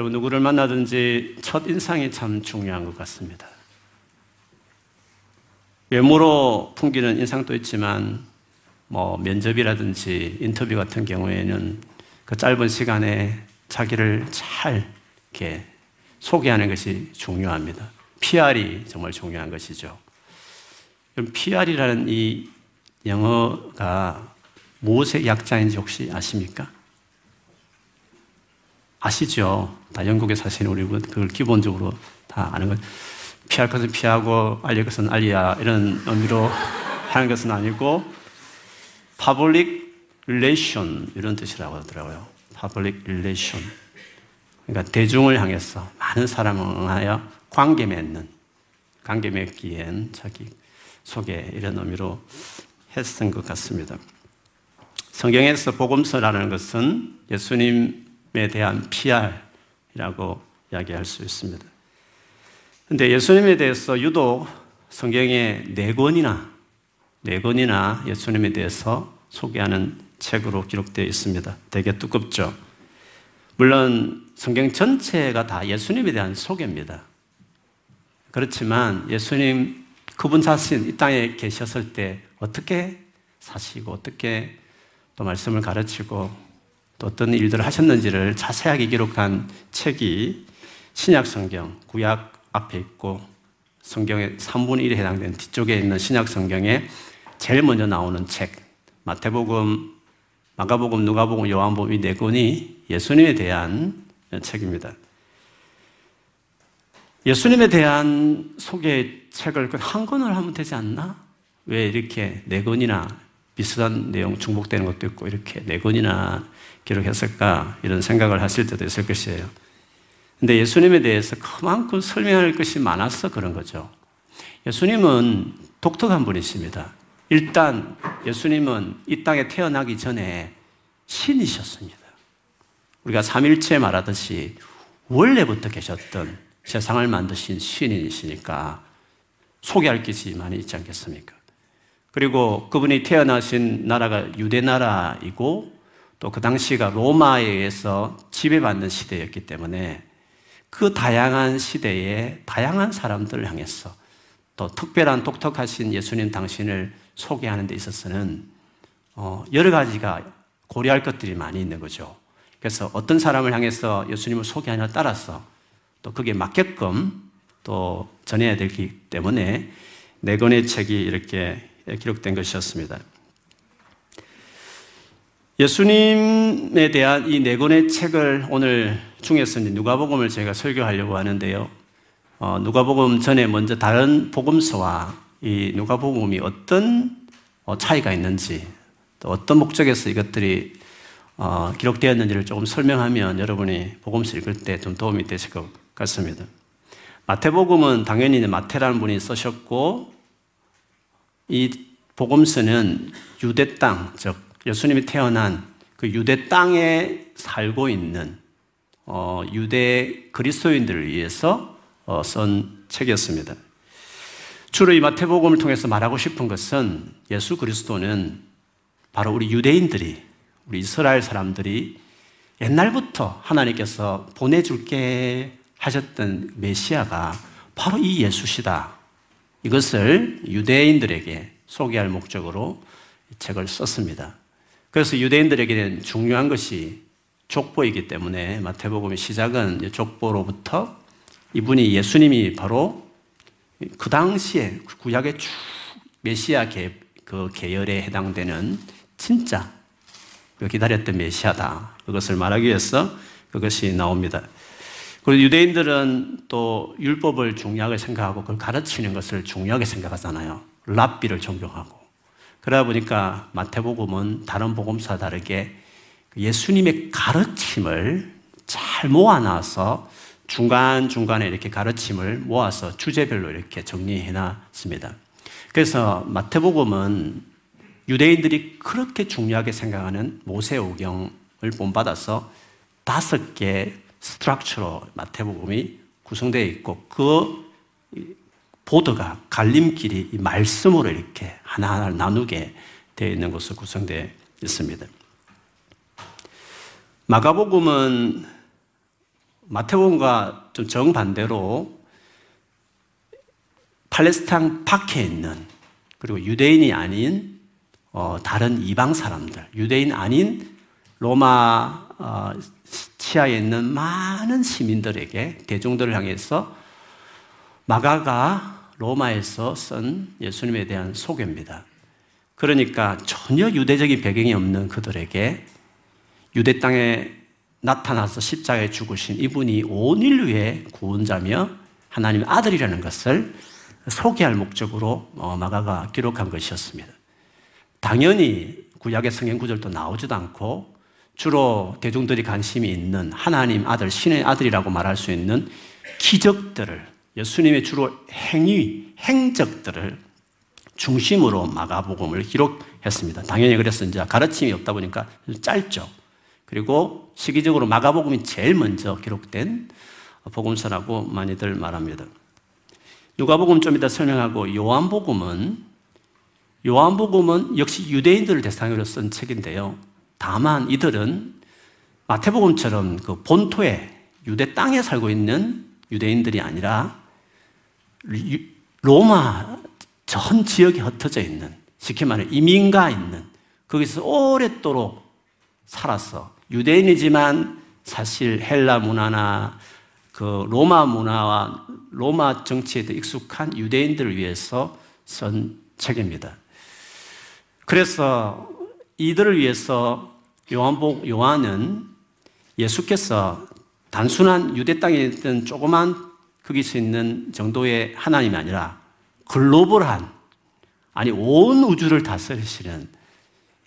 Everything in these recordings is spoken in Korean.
여러분 누구를 만나든지 첫 인상이 참 중요한 것 같습니다. 외모로 풍기는 인상도 있지만 뭐 면접이라든지 인터뷰 같은 경우에는 그 짧은 시간에 자기를 잘 이렇게 소개하는 것이 중요합니다. PR이 정말 중요한 것이죠. PR이라는 이 영어가 무엇의 약자인지 혹시 아십니까? 아시죠? 다 영국에 사시는 우리 그걸 기본적으로 다 아는 것. 피할 것은 피하고 알릴 것은 알리야 이런 의미로 하는 것은 아니고 public relation 이런 뜻이라고 하더라고요. public relation. 그러니까 대중을 향해서 많은 사람을 응하여 관계 맺는 관계 맺기엔 자기 소개 이런 의미로 했던 것 같습니다. 성경에서 복음서라는 것은 예수님에 대한 PR 이라고 이야기할 수 있습니다. 근데 예수님에 대해서 유독 성경에 네 권이나 네 권이나 예수님에 대해서 소개하는 책으로 기록되어 있습니다. 되게 두껍죠. 물론 성경 전체가 다 예수님에 대한 소개입니다. 그렇지만 예수님 그분 자신 이 땅에 계셨을 때 어떻게 사시고 어떻게 또 말씀을 가르치고 또 어떤 일들을 하셨는지를 자세하게 기록한 책이 신약 성경, 구약 앞에 있고 성경의 3분의 1에 해당되는 뒤쪽에 있는 신약 성경에 제일 먼저 나오는 책 마태복음, 마가복음, 누가복음, 요한복음 이 네 권이 예수님에 대한 책입니다. 예수님에 대한 소개 책을 한 권을 하면 되지 않나? 왜 이렇게 네 권이나 비슷한 내용 중복되는 것도 있고 이렇게 네 권이나 기록했을까? 이런 생각을 하실 때도 있을 것이에요. 근데 예수님에 대해서 그만큼 설명할 것이 많아서 그런 거죠. 예수님은 독특한 분이십니다. 일단 예수님은 이 땅에 태어나기 전에 신이셨습니다. 우리가 삼일체 말하듯이 원래부터 계셨던 세상을 만드신 신이시니까 소개할 것이 많이 있지 않겠습니까? 그리고 그분이 태어나신 나라가 유대 나라이고 또 그 당시가 로마에 의해서 지배받는 시대였기 때문에 그 다양한 시대에 다양한 사람들을 향해서 또 특별한 독특하신 예수님 당신을 소개하는 데 있어서는 어, 여러 가지가 고려할 것들이 많이 있는 거죠. 그래서 어떤 사람을 향해서 예수님을 소개하냐에 따라서 또 그게 맞게끔 또 전해야 되기 때문에 네 권의 책이 이렇게 기록된 것이었습니다. 예수님에 대한 이 네 권의 책을 오늘 중에서 누가복음을 제가 설교하려고 하는데요. 어, 누가복음 전에 먼저 다른 복음서와 이 누가복음이 어떤 어, 차이가 있는지 또 어떤 목적에서 이것들이 어, 기록되었는지를 조금 설명하면 여러분이 복음서 읽을 때 좀 도움이 되실 것 같습니다. 마태복음은 당연히 마태라는 분이 쓰셨고 이 복음서는 유대 땅, 즉 예수님이 태어난 그 유대 땅에 살고 있는 어, 유대 그리스도인들을 위해서 어, 쓴 책이었습니다. 주로 이 마태복음을 통해서 말하고 싶은 것은 예수 그리스도는 바로 우리 유대인들이 우리 이스라엘 사람들이 옛날부터 하나님께서 보내줄게 하셨던 메시아가 바로 이 예수시다. 이것을 유대인들에게 소개할 목적으로 이 책을 썼습니다. 그래서 유대인들에게는 중요한 것이 족보이기 때문에 마태복음의 시작은 족보로부터 이분이 예수님이 바로 그 당시에 구약의 쭉 메시아 계, 그 계열에 해당되는 진짜 그 기다렸던 메시아다. 그것을 말하기 위해서 그것이 나옵니다. 그리고 유대인들은 또 율법을 중요하게 생각하고 그걸 가르치는 것을 중요하게 생각하잖아요. 랍비를 존경하고. 그러다 보니까 마태복음은 다른 복음사 다르게 예수님의 가르침을 잘 모아놔서 중간중간에 이렇게 가르침을 모아서 주제별로 이렇게 정리해 놨습니다. 그래서 마태복음은 유대인들이 그렇게 중요하게 생각하는 모세오경을 본받아서 다섯 개 스트럭처로 마태복음이 구성되어 있고 그 보드가 갈림길이 말씀으로 이렇게 하나하나 나누게 되어 있는 것으로 구성되어 있습니다. 마가복음은 마태복음과 좀 정반대로 팔레스타인 밖에 있는 그리고 유대인이 아닌 어, 다른 이방 사람들, 유대인 아닌 로마 어, 치하에 있는 많은 시민들에게 대중들을 향해서 마가가 로마에서 쓴 예수님에 대한 소개입니다. 그러니까 전혀 유대적인 배경이 없는 그들에게 유대 땅에 나타나서 십자가에 죽으신 이분이 온 인류의 구원자며 하나님의 아들이라는 것을 소개할 목적으로 어, 마가가 기록한 것이었습니다. 당연히 구약의 성경 구절도 나오지도 않고 주로 대중들이 관심이 있는 하나님 아들, 신의 아들이라고 말할 수 있는 기적들을 예수님의 주로 행위, 행적들을 중심으로 마가복음을 기록했습니다. 당연히 그래서 이제 가르침이 없다 보니까 짧죠. 그리고 시기적으로 마가복음이 제일 먼저 기록된 복음서라고 많이들 말합니다. 누가복음 좀 이따 설명하고 요한복음은 요한복음은 역시 유대인들을 대상으로 쓴 책인데요. 다만 이들은 마태복음처럼 그 본토에 유대 땅에 살고 있는 유대인들이 아니라 로마 전 지역에 흩어져 있는 쉽게 말해 이민가 있는 거기서 오랫도록 살았어. 유대인이지만 사실 헬라 문화나 그 로마 문화와 로마 정치에 도 익숙한 유대인들을 위해서 쓴 책입니다. 그래서 이들을 위해서 요한복 요한은 예수께서 단순한 유대 땅에 있던 조그만 거기서 있는 정도의 하나님이 아니라 글로벌한 아니 온 우주를 다스리시는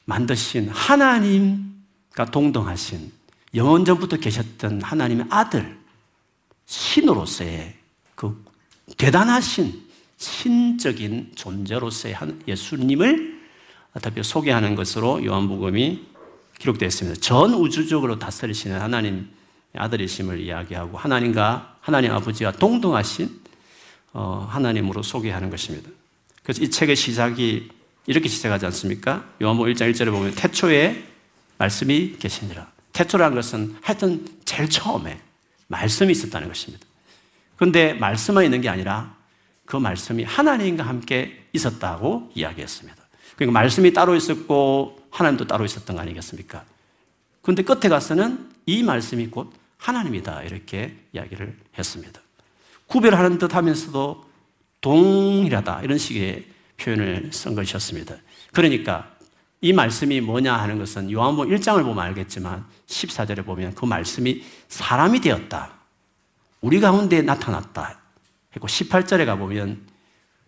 만드신 하나님과 동등하신 영원 전부터 계셨던 하나님의 아들 신으로서의 그 대단하신 신적인 존재로서의 예수님을 어차피 소개하는 것으로 요한복음이 기록되어 있습니다. 전 우주적으로 다스리시는 하나님 아들이심을 이야기하고 하나님과 하나님 아버지와 동등하신 어, 하나님으로 소개하는 것입니다. 그래서 이 책의 시작이 이렇게 시작하지 않습니까? 요한복음 1장 1절에 보면 태초에 말씀이 계시니라. 태초라는 것은 하여튼 제일 처음에 말씀이 있었다는 것입니다. 그런데 말씀만 있는 게 아니라 그 말씀이 하나님과 함께 있었다고 이야기했습니다. 그러니까 말씀이 따로 있었고 하나님도 따로 있었던 거 아니겠습니까? 그런데 끝에 가서는 이 말씀이 곧 하나님이다 이렇게 이야기를 했습니다. 구별하는 듯 하면서도 동일하다 이런 식의 표현을 쓴 것이었습니다. 그러니까 이 말씀이 뭐냐 하는 것은 요한복음 1장을 보면 알겠지만 14절에 보면 그 말씀이 사람이 되었다. 우리 가운데 나타났다. 그리고 18절에 가보면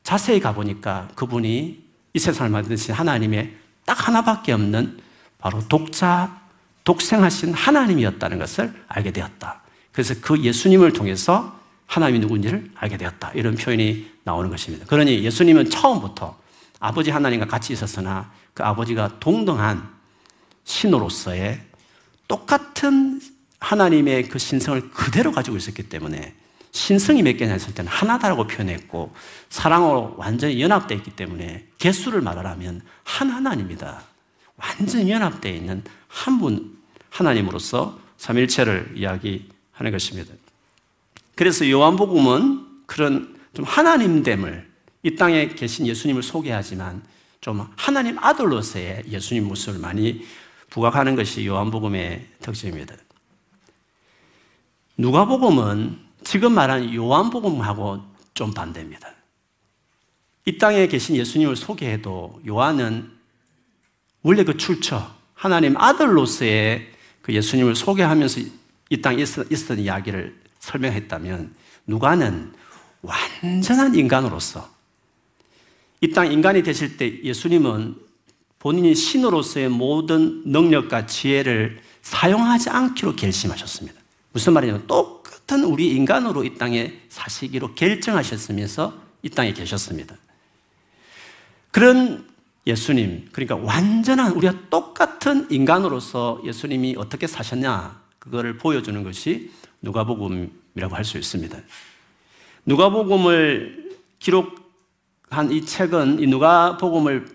자세히 가보니까 그분이 이 세상을 만드신 하나님의 딱 하나밖에 없는 바로 독자, 독생하신 하나님이었다는 것을 알게 되었다. 그래서 그 예수님을 통해서 하나님이 누군지를 알게 되었다. 이런 표현이 나오는 것입니다. 그러니 예수님은 처음부터 아버지 하나님과 같이 있었으나 그 아버지가 동등한 신으로서의 똑같은 하나님의 그 신성을 그대로 가지고 있었기 때문에 신성이 몇 개냐 했을 때는 하나다라고 표현했고 사랑으로 완전히 연합되어 있기 때문에 개수를 말하라면 한 하나님이다. 완전히 연합되어 있는 한 분 하나님으로서 삼일체를 이야기하는 것입니다. 그래서 요한복음은 그런 좀 하나님됨을 이 땅에 계신 예수님을 소개하지만 좀 하나님 아들로서의 예수님 모습을 많이 부각하는 것이 요한복음의 특징입니다. 누가복음은 지금 말하는 요한복음하고 좀 반대입니다. 이 땅에 계신 예수님을 소개해도 요한은 원래 그 출처, 하나님 아들로서의 그 예수님을 소개하면서 이 땅에 있었던 이야기를 설명했다면 누가는 완전한 인간으로서 이 땅 인간이 되실 때 예수님은 본인이 신으로서의 모든 능력과 지혜를 사용하지 않기로 결심하셨습니다. 무슨 말이냐면 똑 같은 우리 인간으로 이 땅에 사시기로 결정하셨으면서 이 땅에 계셨습니다. 그런 예수님, 그러니까 완전한 우리가 똑같은 인간으로서 예수님이 어떻게 사셨냐, 그거를 보여주는 것이 누가복음이라고 할 수 있습니다. 누가복음을 기록한 이 책은 이 누가복음을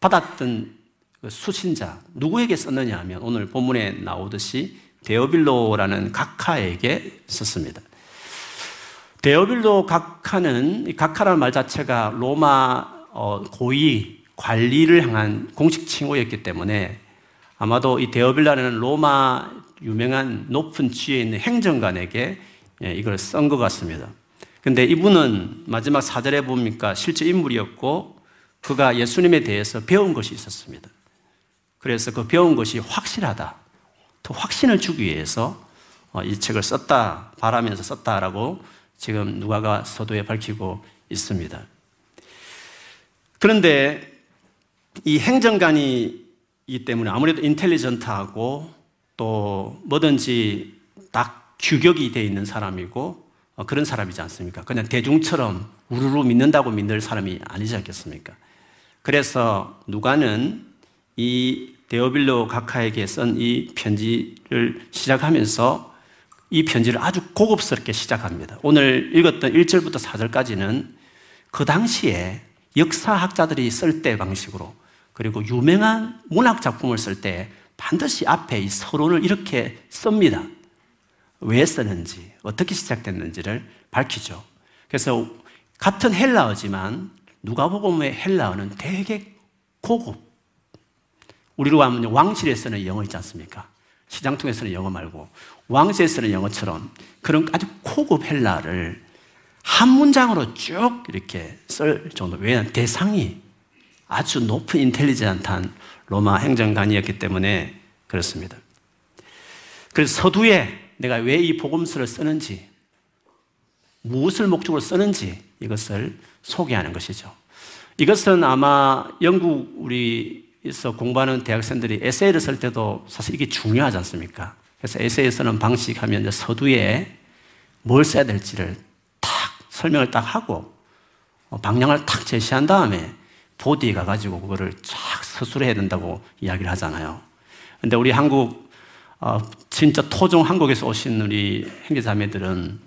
받았던 그 수신자 누구에게 썼느냐 하면 오늘 본문에 나오듯이 데오빌로라는 각하에게 썼습니다. 데오빌로 각하는 각하라는 말 자체가 로마 어, 고위 관리를 향한 공식 칭호였기 때문에 아마도 이 데오빌라는 로마 유명한 높은 지위에 있는 행정관에게 예, 이걸 쓴 것 같습니다. 근데 이분은 마지막 사절에 보니까 실제 인물이었고 그가 예수님에 대해서 배운 것이 있었습니다. 그래서 그 배운 것이 확실하다. 더 확신을 주기 위해서 어, 이 책을 썼다, 바라면서 썼다라고 지금 누가가 서도에 밝히고 있습니다. 그런데 이 행정관이기 때문에 아무래도 인텔리전트하고 또 뭐든지 딱 규격이 되어 있는 사람이고 어, 그런 사람이지 않습니까? 그냥 대중처럼 우르르 믿는다고 믿는 사람이 아니지 않겠습니까? 그래서 누가는 이 데오빌로 각하에게 쓴 이 편지를 시작하면서 이 편지를 아주 고급스럽게 시작합니다. 오늘 읽었던 1절부터 4절까지는 그 당시에 역사학자들이 쓸 때 방식으로 그리고 유명한 문학 작품을 쓸 때 반드시 앞에 이 서론을 이렇게 씁니다. 왜 쓰는지, 어떻게 시작됐는지를 밝히죠. 그래서 같은 헬라어지만 누가복음의 헬라어는 되게 고급. 우리로 하면 왕실에 서는 영어 있지 않습니까? 시장통에 서는 영어 말고 왕실에 서는 영어처럼 그런 아주 고급 헬라를 한 문장으로 쭉 이렇게 쓸 정도. 왜냐하면 대상이 아주 높은 인텔리전트한 로마 행정관이었기 때문에 그렇습니다. 그래서 서두에 내가 왜 이 복음서를 쓰는지, 무엇을 목적으로 쓰는지 이것을 소개하는 것이죠. 이것은 아마 영국 우리 에서 공부하는 대학생들이 에세이를 쓸 때도 사실 이게 중요하지 않습니까? 그래서 에세이 쓰는 방식하면 서두에 뭘 써야 될지를 탁 설명을 딱 하고 어, 방향을 탁 제시한 다음에 보디에 가가지고 그거를 쫙 서술해야 된다고 이야기를 하잖아요. 근데 우리 한국, 어, 진짜 토종 한국에서 오신 우리 형제자매들은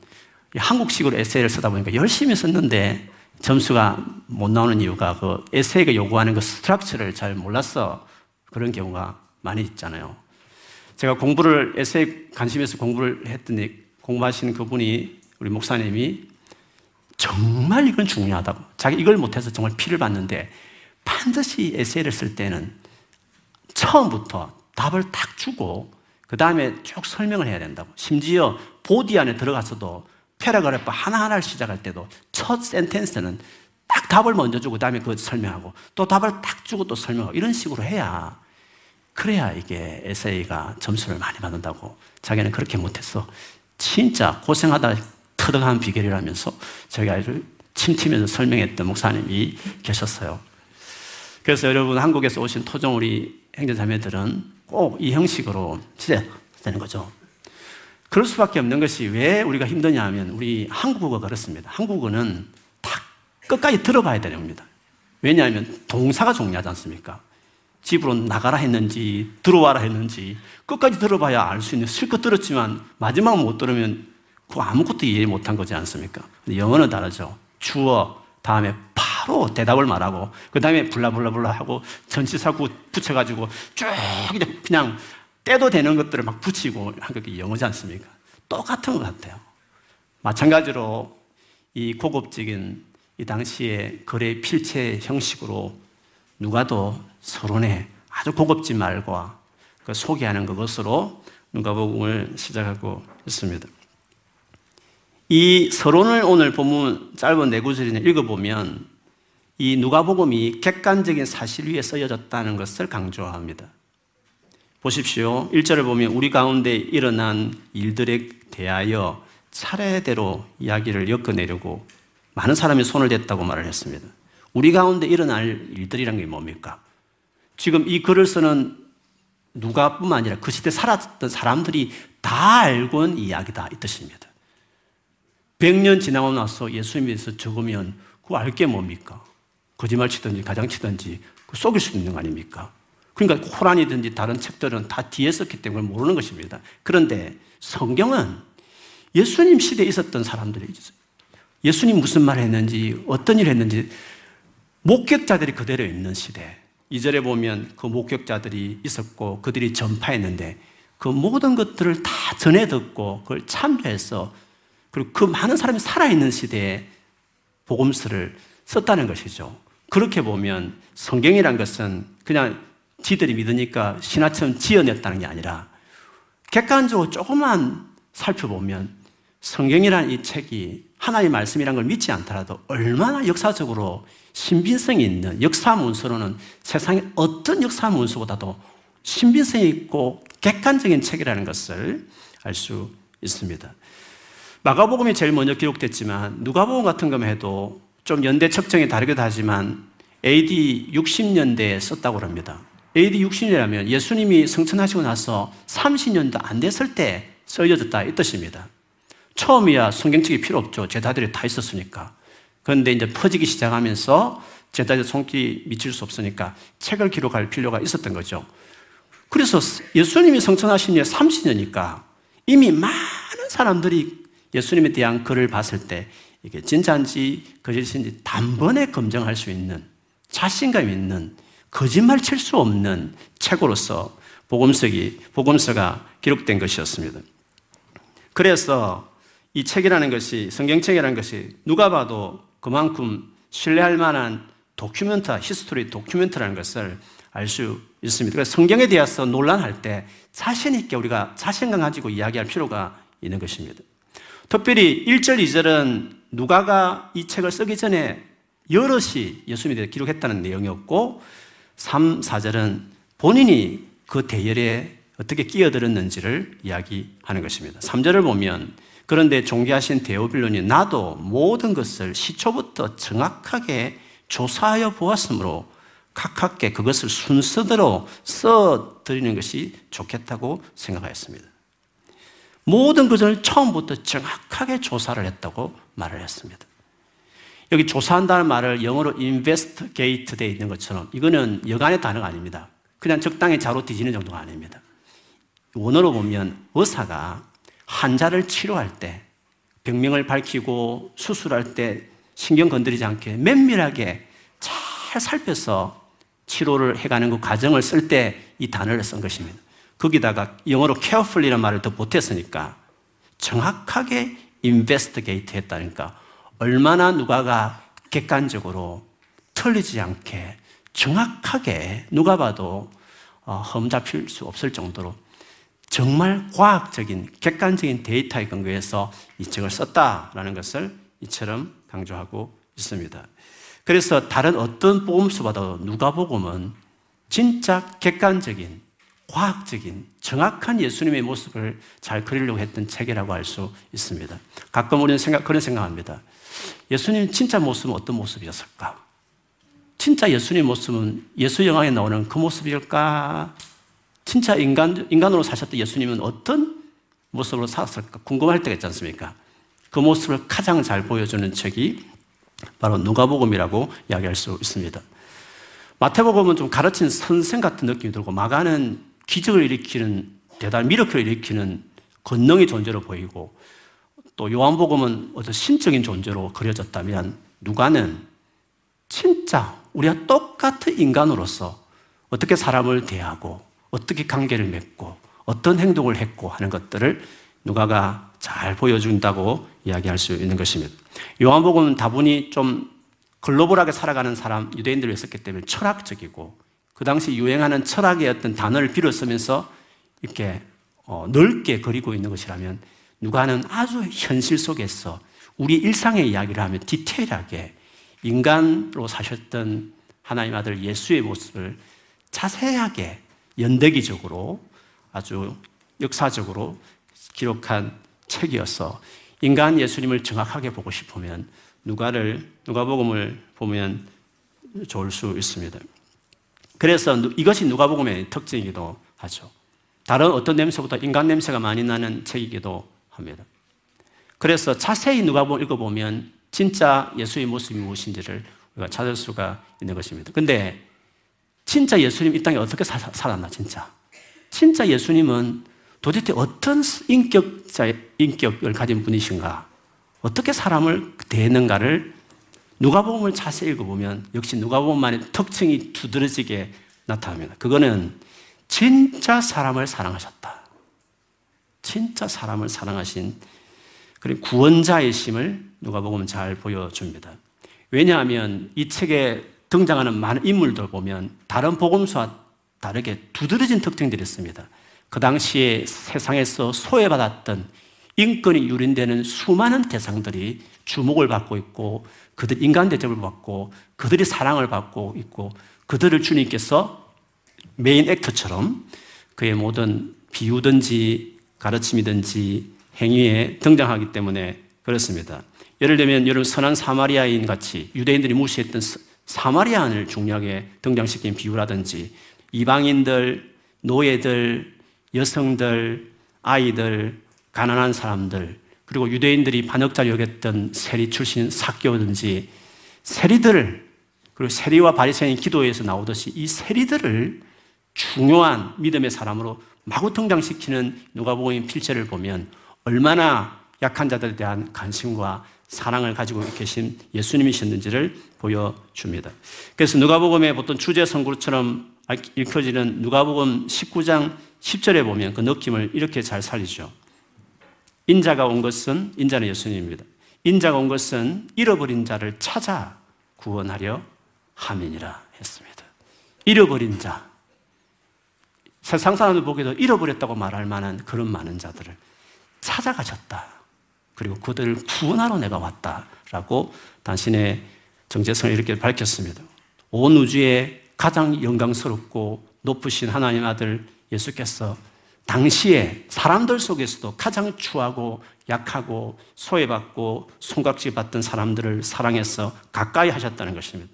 한국식으로 에세이를 쓰다 보니까 열심히 썼는데 점수가 못 나오는 이유가 그 에세이가 요구하는 그 스트럭처를 잘 몰라서 그런 경우가 많이 있잖아요. 제가 공부를, 에세이 관심에서 공부를 했더니 공부하시는 그분이 우리 목사님이 정말 이건 중요하다고. 자기 이걸 못해서 정말 피를 봤는데 반드시 에세이를 쓸 때는 처음부터 답을 딱 주고 그 다음에 쭉 설명을 해야 된다고. 심지어 body 안에 들어가서도 paragraph 하나하나를 시작할 때도 첫 sentence는 딱 답을 먼저 주고 그 다음에 그걸 설명하고 또 답을 딱 주고 또 설명하고 이런 식으로 해야 그래야 이게 에세이가 점수를 많이 받는다고 자기는 그렇게 못했어. 진짜 고생하다 터득한 비결이라면서 저희가 아주 침튀면서 설명했던 목사님이 계셨어요. 그래서 여러분 한국에서 오신 토종 우리 형제자매들은 꼭 이 형식으로 지내야 되는 거죠. 그럴 수밖에 없는 것이 왜 우리가 힘드냐 하면 우리 한국어가 그렇습니다. 한국어는 다 끝까지 들어봐야 겁니다. 왜냐하면 동사가 중요하지 않습니까? 집으로 나가라 했는지 들어와라 했는지 끝까지 들어봐야 알 수 있는 실컷 들었지만 마지막 못 들으면 그 아무것도 이해 못한 거지 않습니까? 영어는 다르죠. 주어 다음에 바로 대답을 말하고 그 다음에 블라블라블라 하고 전치사구 붙여가지고 쭉 그냥 때도 되는 것들을 막 붙이고 한게 영어지 않습니까? 똑같은 것 같아요. 마찬가지로 이 고급적인 이 당시의 거래 필체 형식으로 누가도 서론에 아주 고급진 말과 그 소개하는 그것으로 누가복음을 시작하고 있습니다. 이 서론을 오늘 본문 짧은 네 구절을 읽어보면 이 누가복음이 객관적인 사실 위에 쓰여졌다는 것을 강조합니다. 보십시오. 1절을 보면 우리 가운데 일어난 일들에 대하여 차례대로 이야기를 엮어내려고 많은 사람이 손을 댔다고 말을 했습니다. 우리 가운데 일어날 일들이란 게 뭡니까? 지금 이 글을 쓰는 누가뿐만 아니라 그 시대 살았던 사람들이 다 알고 있는 이야기다 이 뜻입니다. 100년 지나고 나서 예수님에서 적으면 그 알 게 뭡니까? 거짓말 치든지 가장 치든지 그 속일 수 있는 거 아닙니까? 그러니까 코란이든지 다른 책들은 다 뒤에 썼기 때문에 모르는 것입니다. 그런데 성경은 예수님 시대에 있었던 사람들이. 예수님 무슨 말 했는지, 어떤 일 했는지, 목격자들이 그대로 있는 시대. 이절에 보면 그 목격자들이 있었고 그들이 전파했는데 그 모든 것들을 다 전해 듣고 그걸 참조해서 그리고 그 많은 사람이 살아있는 시대에 복음서를 썼다는 것이죠. 그렇게 보면 성경이란 것은 그냥 지들이 믿으니까 신화처럼 지어냈다는 게 아니라 객관적으로 조금만 살펴보면 성경이라는 이 책이 하나의 말씀이란 걸 믿지 않더라도 얼마나 역사적으로 신빙성이 있는 역사 문서로는 세상의 어떤 역사 문서보다도 신빙성이 있고 객관적인 책이라는 것을 알 수 있습니다. 마가복음이 제일 먼저 기록됐지만 누가복음 같은 것만 해도 좀 연대 측정이 다르기도 하지만 AD 60년대에 썼다고 합니다. AD 60년이라면 예수님이 성천하시고 나서 30년도 안 됐을 때 써져졌다 이 뜻입니다. 처음이야 성경책이 필요 없죠. 제자들이 다 있었으니까. 그런데 이제 퍼지기 시작하면서 제자들 손길이 미칠 수 없으니까 책을 기록할 필요가 있었던 거죠. 그래서 예수님이 성천하신 지 30년이니까 이미 많은 사람들이 예수님에 대한 글을 봤을 때 이게 진짜인지 거짓인지 단번에 검증할 수 있는 자신감 있는 거짓말 칠 수 없는 책으로서 복음서기, 복음서가 기록된 것이었습니다. 그래서 이 책이라는 것이, 성경책이라는 것이 누가 봐도 그만큼 신뢰할 만한 document, history document라는 것을 알 수 있습니다. 그래서 성경에 대해서 논란할 때 자신있게 우리가 자신감 가지고 이야기할 필요가 있는 것입니다. 특별히 1절, 2절은 누가가 이 책을 쓰기 전에 여럿이 예수님에 대해 기록했다는 내용이었고 3, 4절은 본인이 그 대열에 어떻게 끼어들었는지를 이야기하는 것입니다. 3절을 보면 그런데 존귀하신 데오빌론이 나도 모든 것을 시초부터 정확하게 조사하여 보았으므로 각각께 그것을 순서대로 써 드리는 것이 좋겠다고 생각하였습니다. 모든 것을 처음부터 정확하게 조사를 했다고 말을 했습니다. 여기 조사한다는 말을 영어로 investigate 되어 있는 것처럼 이거는 여간의 단어가 아닙니다. 그냥 적당히 자로 뒤지는 정도가 아닙니다. 원어로 보면 의사가 환자를 치료할 때 병명을 밝히고 수술할 때 신경 건드리지 않게 면밀하게 잘 살펴서 치료를 해가는 그 과정을 쓸 때 이 단어를 쓴 것입니다. 거기다가 영어로 carefully라는 말을 더 못했으니까 정확하게 investigate 했다니까 얼마나 누가가 객관적으로 틀리지 않게 정확하게 누가 봐도 어, 험잡힐 수 없을 정도로 정말 과학적인 객관적인 데이터에 근거해서 이 책을 썼다라는 것을 이처럼 강조하고 있습니다. 그래서 다른 어떤 복음서보다도 누가복음은 진짜 객관적인 과학적인 정확한 예수님의 모습을 잘 그리려고 했던 책이라고 할 수 있습니다. 가끔 우리는 생각, 그런 생각합니다. 예수님 진짜 모습은 어떤 모습이었을까? 진짜 예수님 모습은 예수 영화에 나오는 그 모습일까? 진짜 인간, 인간으로 사셨던 예수님은 어떤 모습으로 살았을까? 궁금할 때가 있지 않습니까? 그 모습을 가장 잘 보여주는 책이 바로 누가복음이라고 이야기할 수 있습니다. 마태복음은 좀 가르친 선생 같은 느낌이 들고 마가는 기적을 일으키는 대단 미러클을 일으키는 권능의 존재로 보이고 또 요한복음은 어떤 신적인 존재로 그려졌다면 누가는 진짜 우리가 똑같은 인간으로서 어떻게 사람을 대하고 어떻게 관계를 맺고 어떤 행동을 했고 하는 것들을 누가가 잘 보여준다고 이야기할 수 있는 것입니다. 요한복음은 다분히 좀 글로벌하게 살아가는 사람, 유대인들이 있었기 때문에 철학적이고 그 당시 유행하는 철학의 어떤 단어를 빌어 쓰면서 이렇게 어, 넓게 그리고 있는 것이라면 누가는 아주 현실 속에서 우리 일상의 이야기를 하면 디테일하게 인간으로 사셨던 하나님 아들 예수의 모습을 자세하게 연대기적으로 아주 역사적으로 기록한 책이어서 인간 예수님을 정확하게 보고 싶으면 누가를 누가복음을 보면 좋을 수 있습니다. 그래서 이것이 누가복음의 특징이기도 하죠. 다른 어떤 냄새보다 인간 냄새가 많이 나는 책이기도 합니다. 그래서 자세히 누가복음 읽어보면 진짜 예수의 모습이 무엇인지를 우리가 찾을 수가 있는 것입니다. 근데 진짜 예수님 이 땅에 어떻게 살았나 진짜. 진짜 예수님은 도대체 어떤 인격자 인격을 가진 분이신가? 어떻게 사람을 대했는가를 누가복음을 자세히 읽어보면 역시 누가복음만의 특징이 두드러지게 나타납니다. 그거는 진짜 사람을 사랑하셨다. 진짜 사람을 사랑하신 그런 구원자의 심을 누가 보면 잘 보여줍니다. 왜냐하면 이 책에 등장하는 많은 인물들 보면 다른 복음서와 다르게 두드러진 특징들이 있습니다. 그 당시에 세상에서 소외받았던 인권이 유린되는 수많은 대상들이 주목을 받고 있고 그들 인간 대접을 받고 그들이 사랑을 받고 있고 그들을 주님께서 메인 액터처럼 그의 모든 비유든지 가르침이든지 행위에 등장하기 때문에 그렇습니다. 예를 들면 여러분 선한 사마리아인 같이 유대인들이 무시했던 사마리아인을 중요하게 등장시킨 비유라든지 이방인들, 노예들, 여성들, 아이들, 가난한 사람들, 그리고 유대인들이 반역자 여겼던 세리 출신 사교든지 세리들, 그리고 세리와 바리새인 기도에서 나오듯이 이 세리들을 중요한 믿음의 사람으로 마구 등장시키는 누가복음 필체를 보면 얼마나 약한 자들에 대한 관심과 사랑을 가지고 계신 예수님이셨는지를 보여줍니다. 그래서 누가복음의 보통 주제 선구처럼 읽혀지는 누가복음 19장 10절에 보면 그 느낌을 이렇게 잘 살리죠. 인자가 온 것은 인자는 예수님입니다. 인자가 온 것은 잃어버린 자를 찾아 구원하려 함이니라 했습니다. 잃어버린 자. 세상 사람들 보기에도 잃어버렸다고 말할 만한 그런 많은 자들을 찾아가셨다. 그리고 그들을 구원하러 내가 왔다라고 당신의 정체성을 이렇게 밝혔습니다. 온 우주에 가장 영광스럽고 높으신 하나님 아들 예수께서 당시에 사람들 속에서도 가장 추하고 약하고 소외받고 손각지 받던 사람들을 사랑해서 가까이 하셨다는 것입니다.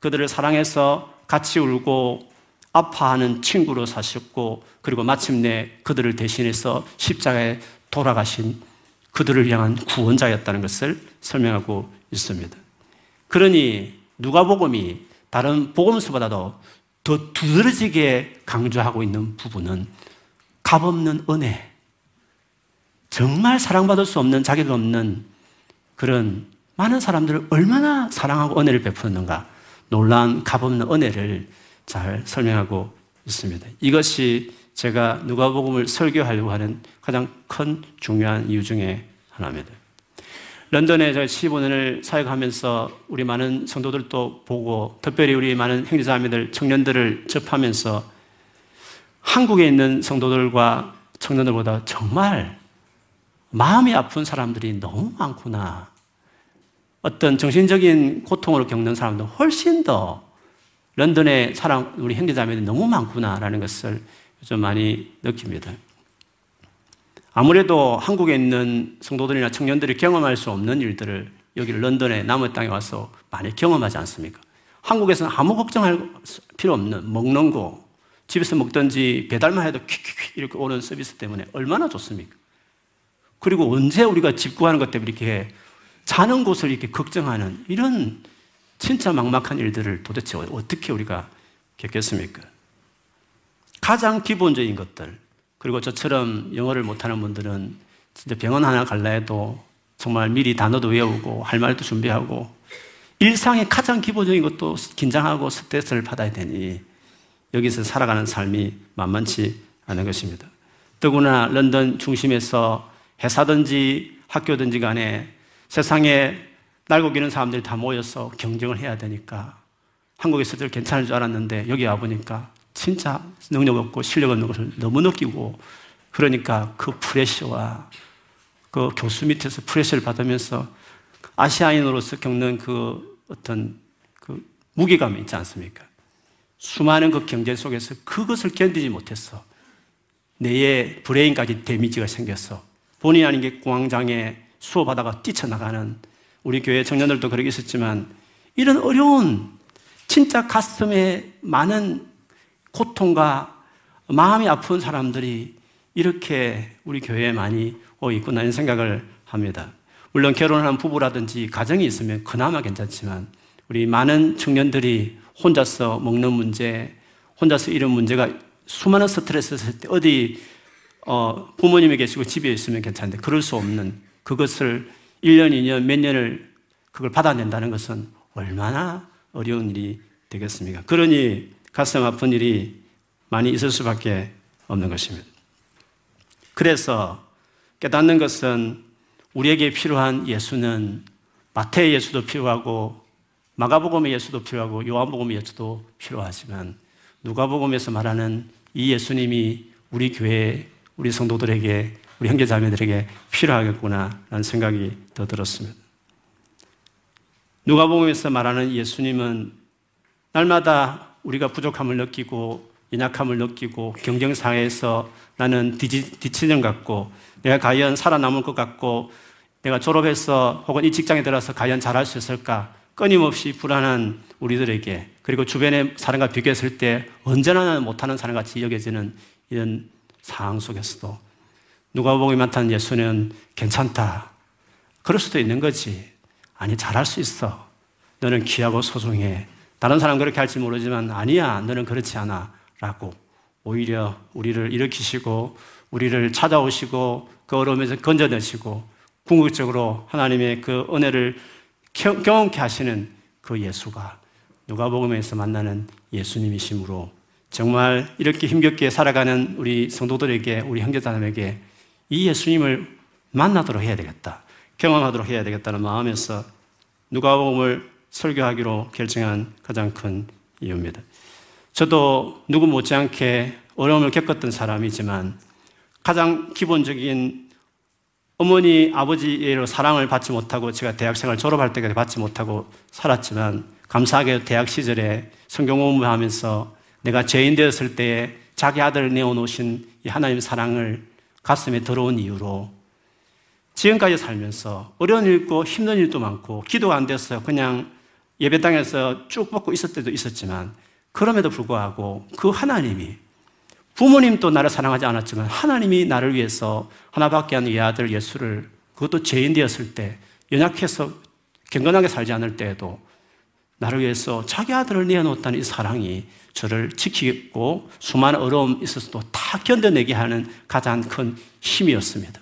그들을 사랑해서 같이 울고 아파하는 친구로 사셨고 그리고 마침내 그들을 대신해서 십자가에 돌아가신 그들을 향한 구원자였다는 것을 설명하고 있습니다. 그러니 누가복음이 다른 복음서보다도 더 두드러지게 강조하고 있는 부분은 값없는 은혜, 정말 사랑받을 수 없는 자격 없는 그런 많은 사람들을 얼마나 사랑하고 은혜를 베푸는가 놀라운 값없는 은혜를 잘 설명하고 있습니다. 이것이 제가 누가복음을 설교하려고 하는 가장 큰 중요한 이유 중에 하나입니다. 런던에 제가 15년을 사역하면서 우리 많은 성도들도 보고 특별히 우리 많은 형제자매들, 청년들을 접하면서 한국에 있는 성도들과 청년들보다 정말 마음이 아픈 사람들이 너무 많구나. 어떤 정신적인 고통으로 겪는 사람도 훨씬 더 런던의 사람, 우리 형제자매들이 너무 많구나라는 것을 좀 많이 느낍니다. 아무래도 한국에 있는 성도들이나 청년들이 경험할 수 없는 일들을 여기 런던의 남의 땅에 와서 많이 경험하지 않습니까? 한국에서는 아무 걱정할 필요 없는 먹는 거, 집에서 먹든지 배달만 해도 퀵퀵 이렇게 오는 서비스 때문에 얼마나 좋습니까? 그리고 언제 우리가 집 구하는 것 때문에 이렇게 자는 곳을 이렇게 걱정하는 이런 진짜 막막한 일들을 도대체 어떻게 우리가 겪겠습니까? 가장 기본적인 것들, 그리고 저처럼 영어를 못하는 분들은 진짜 병원 하나 갈라 해도 정말 미리 단어도 외우고 할 말도 준비하고 일상의 가장 기본적인 것도 긴장하고 스트레스를 받아야 되니 여기서 살아가는 삶이 만만치 않은 것입니다. 더구나 런던 중심에서 회사든지 학교든지 간에 세상에 날고 기는 사람들이 다 모여서 경쟁을 해야 되니까 한국에서도 괜찮을 줄 알았는데 여기 와보니까 진짜 능력 없고 실력 없는 것을 너무 느끼고 그러니까 그 프레셔와 그 교수 밑에서 프레셔를 받으면서 아시아인으로서 겪는 그 어떤 그 무게감이 있지 않습니까? 수많은 그 경제 속에서 그것을 견디지 못했어. 뇌에 브레인까지 데미지가 생겼어. 본의 아닌 게 공황장애 수업하다가 뛰쳐나가는 우리 교회 청년들도 그러고 있었지만 이런 어려운 진짜 가슴에 많은 고통과 마음이 아픈 사람들이 이렇게 우리 교회에 많이 오 있구나 이런 생각을 합니다. 물론 결혼한 부부라든지 가정이 있으면 그나마 괜찮지만 우리 많은 청년들이 혼자서 먹는 문제, 혼자서 이런 문제가 수많은 스트레스 있을 때 어디 어, 부모님이 계시고 집에 있으면 괜찮은데 그럴 수 없는 그것을 1년, 2년, 몇 년을 그걸 받아낸다는 것은 얼마나 어려운 일이 되겠습니까? 그러니 가슴 아픈 일이 많이 있을 수밖에 없는 것입니다. 그래서 깨닫는 것은 우리에게 필요한 예수는 마태의 예수도 필요하고 마가복음의 예수도 필요하고 요한복음의 예수도 필요하지만 누가복음에서 말하는 이 예수님이 우리 교회, 우리 성도들에게, 우리 형제 자매들에게 필요하겠구나라는 생각이 더 들었습니다. 누가복음에서 말하는 예수님은 날마다 우리가 부족함을 느끼고 연약함을 느끼고 경쟁 사회에서 나는 뒤치는 같고 내가 과연 살아남을 것 같고 내가 졸업해서 혹은 이 직장에 들어서 과연 잘할 수 있을까 끊임없이 불안한 우리들에게 그리고 주변의 사람과 비교했을 때 언제나 못하는 사람같이 여겨지는 이런 상황 속에서도 누가복음이 나타난 예수는 괜찮다. 그럴 수도 있는 거지. 아니 잘할 수 있어. 너는 귀하고 소중해. 다른 사람 그렇게 할지 모르지만 아니야. 너는 그렇지 않아. 라고 오히려 우리를 일으키시고 우리를 찾아오시고 그 어려움에서 건져내시고 궁극적으로 하나님의 그 은혜를 경험케 하시는 그 예수가 누가복음에서 만나는 예수님이시므로 정말 이렇게 힘겹게 살아가는 우리 성도들에게 우리 형제자매에게 이 예수님을 만나도록 해야 되겠다. 경험하도록 해야 되겠다는 마음에서 누가복음을 설교하기로 결정한 가장 큰 이유입니다. 저도 누구 못지않게 어려움을 겪었던 사람이지만 가장 기본적인 어머니, 아버지로 사랑을 받지 못하고 제가 대학생활 졸업할 때까지 받지 못하고 살았지만 감사하게 대학 시절에 성경 공부하면서 내가 죄인 되었을 때에 자기 아들을 내어놓으신 이 하나님의 사랑을 가슴에 들어온 이유로 지금까지 살면서 어려운 일 있고 힘든 일도 많고 기도가 안 돼서 그냥 예배당에서 쭉 먹고 있을 때도 있었지만 그럼에도 불구하고 그 하나님이 부모님도 나를 사랑하지 않았지만 하나님이 나를 위해서 하나밖에 안 아들 예수를 그것도 죄인 되었을 때 연약해서 경건하게 살지 않을 때에도 나를 위해서 자기 아들을 내어놓았다는 이 사랑이 저를 지키고 수많은 어려움 있어서도 다 견뎌내게 하는 가장 큰 힘이었습니다.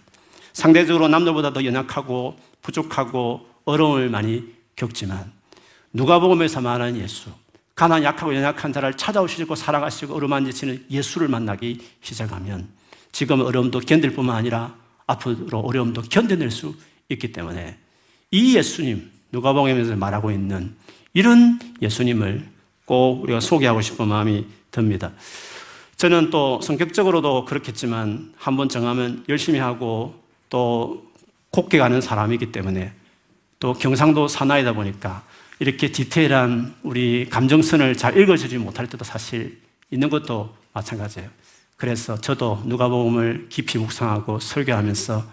상대적으로 남들보다 더 연약하고 부족하고 어려움을 많이 겪지만 누가복음에서 말하는 예수, 가난 약하고 연약한 자를 찾아오시고 사랑하시고 어루만지시는 예수를 만나기 시작하면 지금 어려움도 견딜 뿐만 아니라 앞으로 어려움도 견뎌낼 수 있기 때문에 이 예수님, 누가복음에서 말하고 있는 이런 예수님을 꼭 우리가 소개하고 싶은 마음이 듭니다. 저는 또 성격적으로도 그렇겠지만 한 번 정하면 열심히 하고 또 곱게 가는 사람이기 때문에 또 경상도 사나이다 보니까 이렇게 디테일한 우리 감정선을 잘 읽어주지 못할 때도 사실 있는 것도 마찬가지예요. 그래서 저도 누가복음을 깊이 묵상하고 설교하면서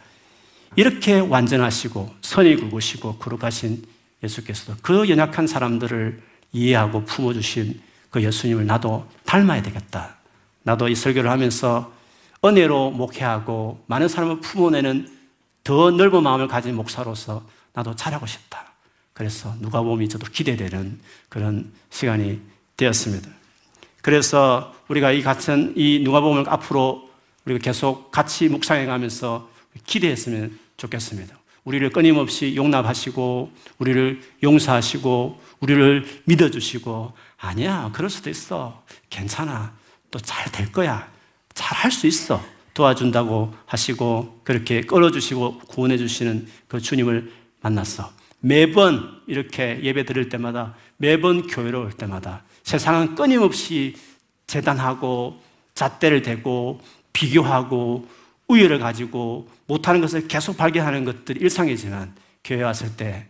이렇게 완전하시고 선이 굵으시고 거룩하신 예수께서도 그 연약한 사람들을 이해하고 품어주신 그 예수님을 나도 닮아야 되겠다. 나도 이 설교를 하면서 은혜로 목회하고 많은 사람을 품어내는 더 넓은 마음을 가진 목사로서 나도 잘하고 싶다. 그래서 누가복음이 저도 기대되는 그런 시간이 되었습니다. 그래서 우리가 이 같은 이 누가복음을 앞으로 우리가 계속 같이 묵상해 가면서 기대했으면 좋겠습니다. 우리를 끊임없이 용납하시고 우리를 용서하시고 우리를 믿어주시고 아니야 그럴 수도 있어. 괜찮아. 또 잘 될 거야. 잘 할 수 있어. 도와준다고 하시고 그렇게 끌어주시고 구원해 주시는 그 주님을 만났어. 매번 이렇게 예배 드릴 때마다 매번 교회로 올 때마다 세상은 끊임없이 재단하고 잣대를 대고 비교하고 우열을 가지고 못하는 것을 계속 발견하는 것들이 일상이지만 교회 왔을 때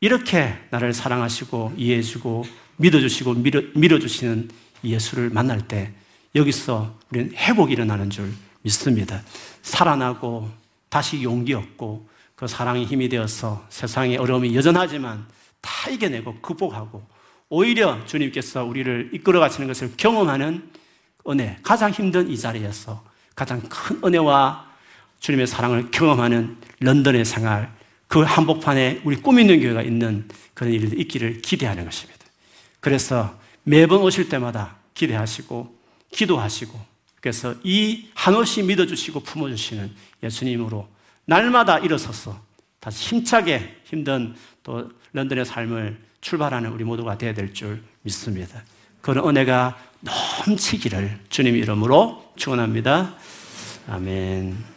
이렇게 나를 사랑하시고 이해해주고 믿어주시고 밀어, 밀어 주시는 예수를 만날 때 여기서 우리는 회복이 일어나는 줄 믿습니다. 살아나고 다시 용기 얻고 그 사랑의 힘이 되어서 세상의 어려움이 여전하지만 다 이겨내고 극복하고 오히려 주님께서 우리를 이끌어 가시는 것을 경험하는 은혜, 가장 힘든 이 자리에서 가장 큰 은혜와 주님의 사랑을 경험하는 런던의 생활, 그 한복판에 우리 꿈 있는 교회가 있는 그런 일이 있기를 기대하는 것입니다. 그래서 매번 오실 때마다 기대하시고 기도하시고 그래서 이 한없이 믿어주시고 품어주시는 예수님으로 날마다 일어서서 다시 힘차게 힘든 또 런던의 삶을 출발하는 우리 모두가 되어야 될 줄 믿습니다. 그런 은혜가 넘치기를 주님 이름으로 축원합니다. 아멘.